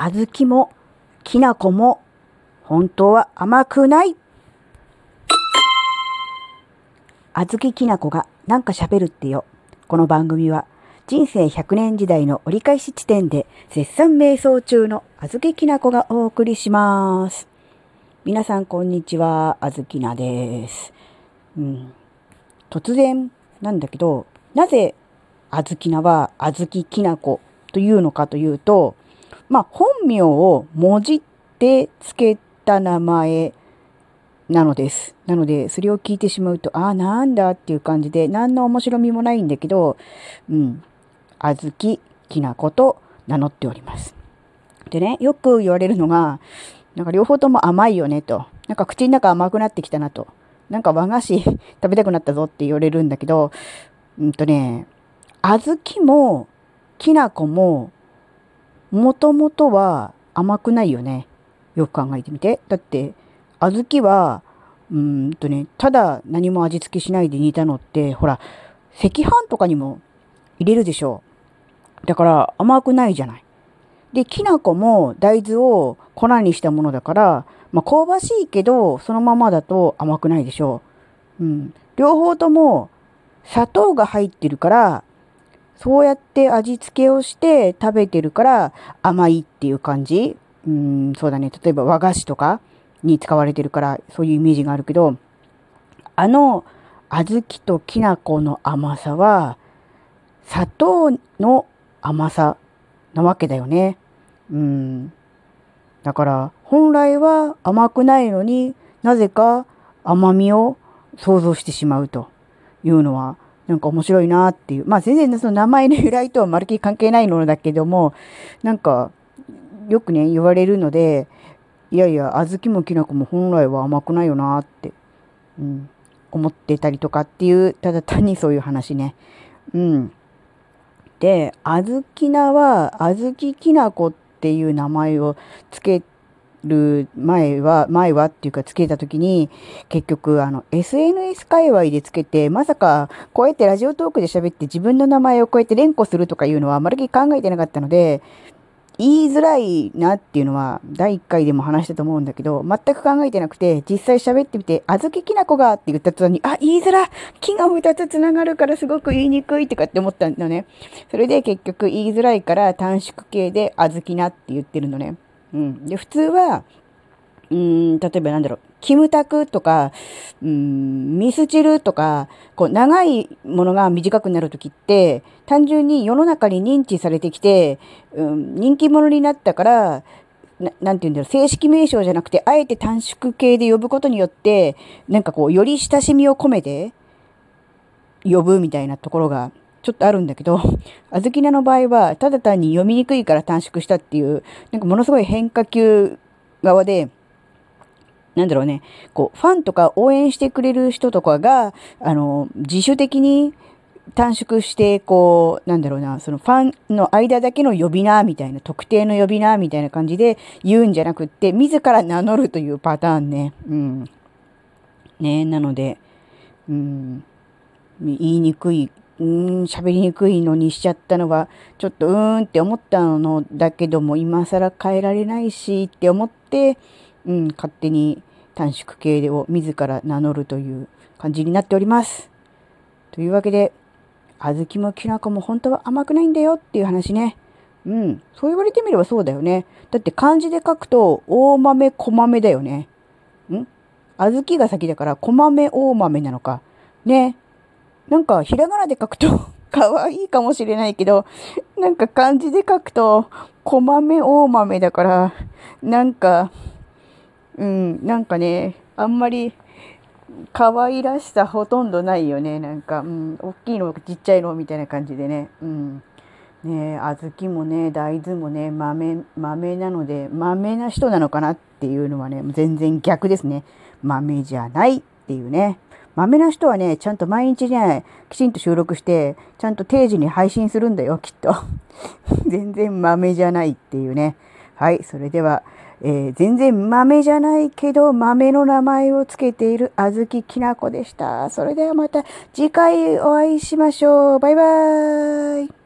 小豆もきな粉も本当は甘くない。小豆きな粉がなんか喋るってよ。この番組は人生100年時代の折り返し地点で絶賛瞑想中の小豆きな粉がお送りします。皆さんこんにちは、あずきなです。うん、突然なんだけど、なぜあずきなはあずききな粉というのかというと、まあ本名をもじってつけた名前なのです。なので、それを聞いてしまうと、ああ、なんだっていう感じで、何の面白みもないんだけど、うん、あずききな粉と名乗っております。でね、よく言われるのが、なんか両方とも甘いよねと。なんか口の中甘くなってきたなと。なんか和菓子 食べたくなったぞって言われるんだけど、うんとね、小豆もきな粉ももともとは甘くないよね。よく考えてみて。だって、小豆は、うんとね、ただ何も味付けしないで煮たのって、ほら、赤飯とかにも入れるでしょう。だから甘くないじゃない。で、きな粉も大豆を粉にしたものだから、まあ、香ばしいけど、そのままだと甘くないでしょう。うん。両方とも砂糖が入ってるから、そうやって味付けをして食べてるから甘いっていう感じ。うん、そうだね。例えば和菓子とかに使われてるからそういうイメージがあるけど、あの小豆ときな粉の甘さは砂糖の甘さなわけだよね。うん。だから本来は甘くないのになぜか甘みを想像してしまうというのはなんか面白いなっていう。まあ全然その名前の 由来とはまるっきり関係ないものだけども、なんかよくね、言われるので、いやいや、小豆もきな粉も本来は甘くないよなって、うん、思ってたりとかっていう、ただ単にそういう話ね。うん。で、小豆菜は、小豆きな粉っていう名前をつける前は、前はっていうかつけた時に、結局あの SNS 界隈でつけて、まさかこうやってラジオトークで喋って自分の名前をこうやって連呼するとかいうのはあまり考えてなかったので、言いづらいなっていうのは第1回でも話したと思うんだけど、全く考えてなくて、実際喋ってみて、あずききなこがって言った途端に、あ、言いづら木が2つ繋がるからすごく言いにくいとかって思ったのね。それで結局言いづらいから短縮形であずきなって言ってるのね。うん。で、普通は、うん、例えばなんだろう、キムタクとか、うん、ミスチルとか、こう、長いものが短くなるときって、単純に世の中に認知されてきて、うん、人気者になったから、ななんて言うんだろう、正式名称じゃなくて、あえて短縮形で呼ぶことによって、なんかこう、より親しみを込めて、呼ぶみたいなところがちょっとあるんだけど、あずきなの場合は、ただ単に読みにくいから短縮したっていう、なんかものすごい変化球側で、なんだろうね、こう、ファンとか応援してくれる人とかが、あの、自主的に短縮して、こう、なんだろうな、そのファンの間だけの呼び名みたいな、特定の呼び名みたいな感じで言うんじゃなくって、自ら名乗るというパターンね。うん。ねなので、うん、言いにくい、うん、喋りにくいのにしちゃったのは、ちょっとうーんって思ったのだけども、今更変えられないしって思って、うん、勝手に短縮形を自ら名乗るという感じになっております。というわけで、小豆もきな粉も本当は甘くないんだよっていう話ね。うん。そう言われてみればそうだよね。だって漢字で書くと、大豆、小豆だよね。ん？小豆が先だから、小豆、大豆なのか。ね。なんか、ひらがなで書くと 可愛いかもしれないけど、なんか漢字で書くと、小豆、大豆だから、なんか、うん、なんかね、あんまり可愛らしさほとんどないよね。なんか、うん、大きいの、ちっちゃいのみたいな感じでね。うん。ね小豆もね、大豆もね、豆、豆なので、豆な人なのかなっていうのはね、全然逆ですね。豆じゃないっていうね。豆な人はね、ちゃんと毎日ね、きちんと収録して、ちゃんと定時に配信するんだよ、きっと。全然豆じゃないっていうね。はい、それでは、えー、全然豆じゃないけど豆の名前をつけているあずききなこでした。それではまた次回お会いしましょう。バイバーイ。